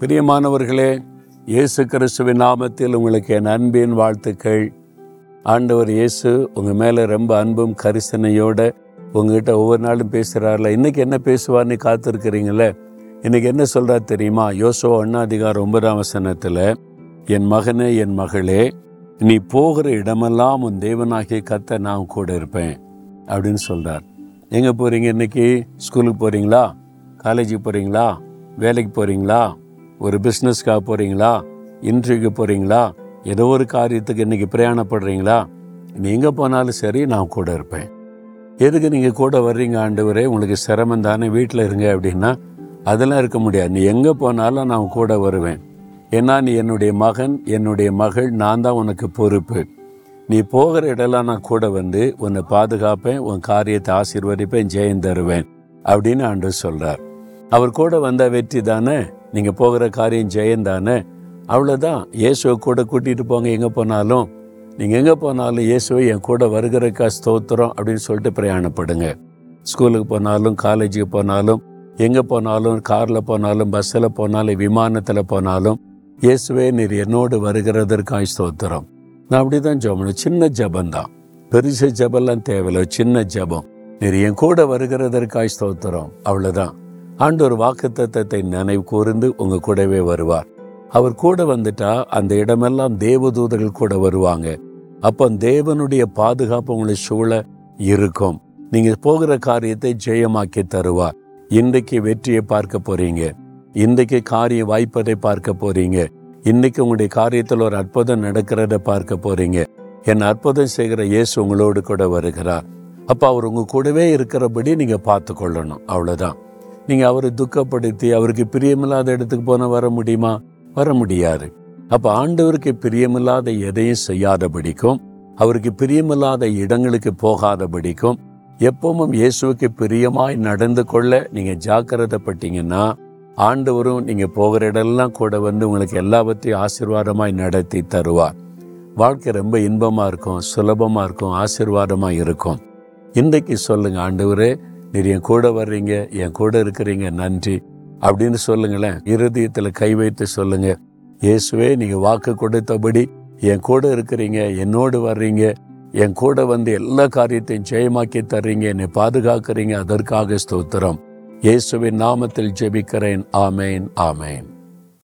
பிரியமானவர்களே இயேசு கிறிஸ்துவின் நாமத்தில் உங்களுக்கு என் அன்பின் வாழ்த்துக்கள். ஆண்டவர் இயேசு உங்கள் மேலே ரொம்ப அன்பும் கரிசனையோடு உங்ககிட்ட ஒவ்வொரு நாளும் பேசுகிறார்ல இன்னைக்கு என்ன பேசுவார்னு காத்திருக்கிறீங்களே? இன்னைக்கு என்ன சொல்கிறார் தெரியுமா? யோசோ அண்ணாதிகார் ஒன்பதாம் வசனத்தில் என் மகனே என் மகளே நீ போகிற இடமெல்லாம் உன் தேவனாகிய கத்த நான் கூட இருப்பேன் அப்படின்னு சொல்கிறார் எங்கே போகிறீங்க இன்னைக்கு? ஸ்கூலுக்கு போகிறீங்களா காலேஜுக்கு போகிறீங்களா வேலைக்கு போகிறீங்களா ஒரு பிஸ்னஸ்க்காக போகிறீங்களா இன்டர்வியூக்கு போகிறீங்களா ஏதோ ஒரு காரியத்துக்கு இன்றைக்கி பிரயாணப்படுறீங்களா? நீங்கள் போனாலும் சரி நான் கூட இருப்பேன். எதுக்கு நீங்கள் கூட வர்றீங்க ஆண்டவரே? உங்களுக்கு சிரமம் தானே? வீட்டில் இருங்க அப்படின்னா அதெல்லாம் இருக்க முடியாது. நீ எங்கே போனாலும் நான் கூட வருவேன். ஏன்னா நீ என்னுடைய மகன் என்னுடைய மகள் நான் தான் உனக்கு பொறுப்பு. நீ போகிற இடம்லாம் நான் கூட வந்து உன்னை பாதுகாப்பேன் உன் காரியத்தை ஆசீர்வதிப்பேன் ஜெயம் தருவேன் அப்படின்னு ஆண்டு சொல்கிறார் அவர் கூட வந்த வெற்றி தானே? நீங்கள் போகிற காரியம் ஜெயந்தானே? அவ்வளோதான் இயேசுவை கூட கூட்டிகிட்டு போங்க எங்கே போனாலும். நீங்கள் எங்கே போனாலும் இயேசுவை என் கூட வருகிறக்கா ஸ்தோத்திரம் அப்படின்னு சொல்லிட்டு பிரயாணப்படுங்க. ஸ்கூலுக்கு போனாலும் காலேஜுக்கு போனாலும் எங்கே போனாலும் காரில் போனாலும் பஸ்ஸில் போனாலும் விமானத்தில் போனாலும் இயேசுவே நீர் என்னோடு வருகிறதற்காய் ஸ்தோத்திரம். நான் அப்படி தான் ஜெபம் சின்ன ஜபந்தான் பெருசு ஜபம்லாம் தேவையில்ல சின்ன ஜபம். நீர் என் கூட வருகிறதற்காய் ஸ்தோத்திரம். அவ்வளோதான் ஆண்டவர் வாக்கு தத்தத்தை நினைவு கூர்ந்து உங்க கூடவே வருவார். அவர் கூட வந்துட்டா அந்த இடமெல்லாம் தேவதூதர்கள் கூட வருவாங்க. அப்போ தேவனுடைய பாதுகாப்பு உங்களை சூழ இருக்கும். நீங்க போகிற காரியத்தை ஜெயமாக்கி தருவார். இன்றைக்கு வெற்றியை பார்க்க போறீங்க. இன்றைக்கு காரியம் வாய்ப்பதை பார்க்க போறீங்க. இன்னைக்கு உங்களுடைய காரியத்தில் ஒரு அற்புதம் நடக்கிறத பார்க்க போறீங்க. என் அற்புதம் செய்கிற இயேசு உங்களோடு கூட வருகிறார். அப்ப அவர் உங்க கூடவே இருக்கிறபடி நீங்க பார்த்து கொள்ளணும். அவ்வளவுதான். நீங்க அவரை துக்கப்படுத்தி அவருக்கு பிரியமில்லாத இடத்துக்கு போன வர முடியுமா? வர முடியாது. அப்ப ஆண்டவருக்கு பிரியமில்லாத எதையும் செய்யாதபடிக்கும் அவருக்கு பிரியமில்லாத இடங்களுக்கு போகாதபடிக்கும் எப்பவும் இயேசுவுக்கு பிரியமாய் நடந்து கொள்ள நீங்க ஜாக்கிரதைப்பட்டீங்கன்னா ஆண்டவரும் நீங்க போகிற இடம்லாம் கூட வந்து உங்களுக்கு எல்லாவற்றையும் ஆசீர்வாதமாய் நடத்தி தருவார். வாழ்க்கை ரொம்ப இன்பமா இருக்கும் சுலபமா இருக்கும் ஆசீர்வாதமா இருக்கும். இன்றைக்கு சொல்லுங்க ஆண்டவரே நீர் என் கூட வர்றீங்க என் கூட இருக்கிறீங்க நன்றி. அப்படின்னு சொல்லுங்களேன். இருதயத்தில் கை வைத்து சொல்லுங்க. இயேசுவே நீங்கள் வாக்கு கொடுத்தபடி என் கூட இருக்கிறீங்க என்னோடு வர்றீங்க. என் கூட வந்து எல்லா காரியத்தையும் ஜெயமாக்கி தர்றீங்க. என்னை பாதுகாக்கிறீங்க. அதற்காக ஸ்தோத்திரம். இயேசுவின் நாமத்தில் ஜெபிக்கிறேன். ஆமேன் ஆமேன்.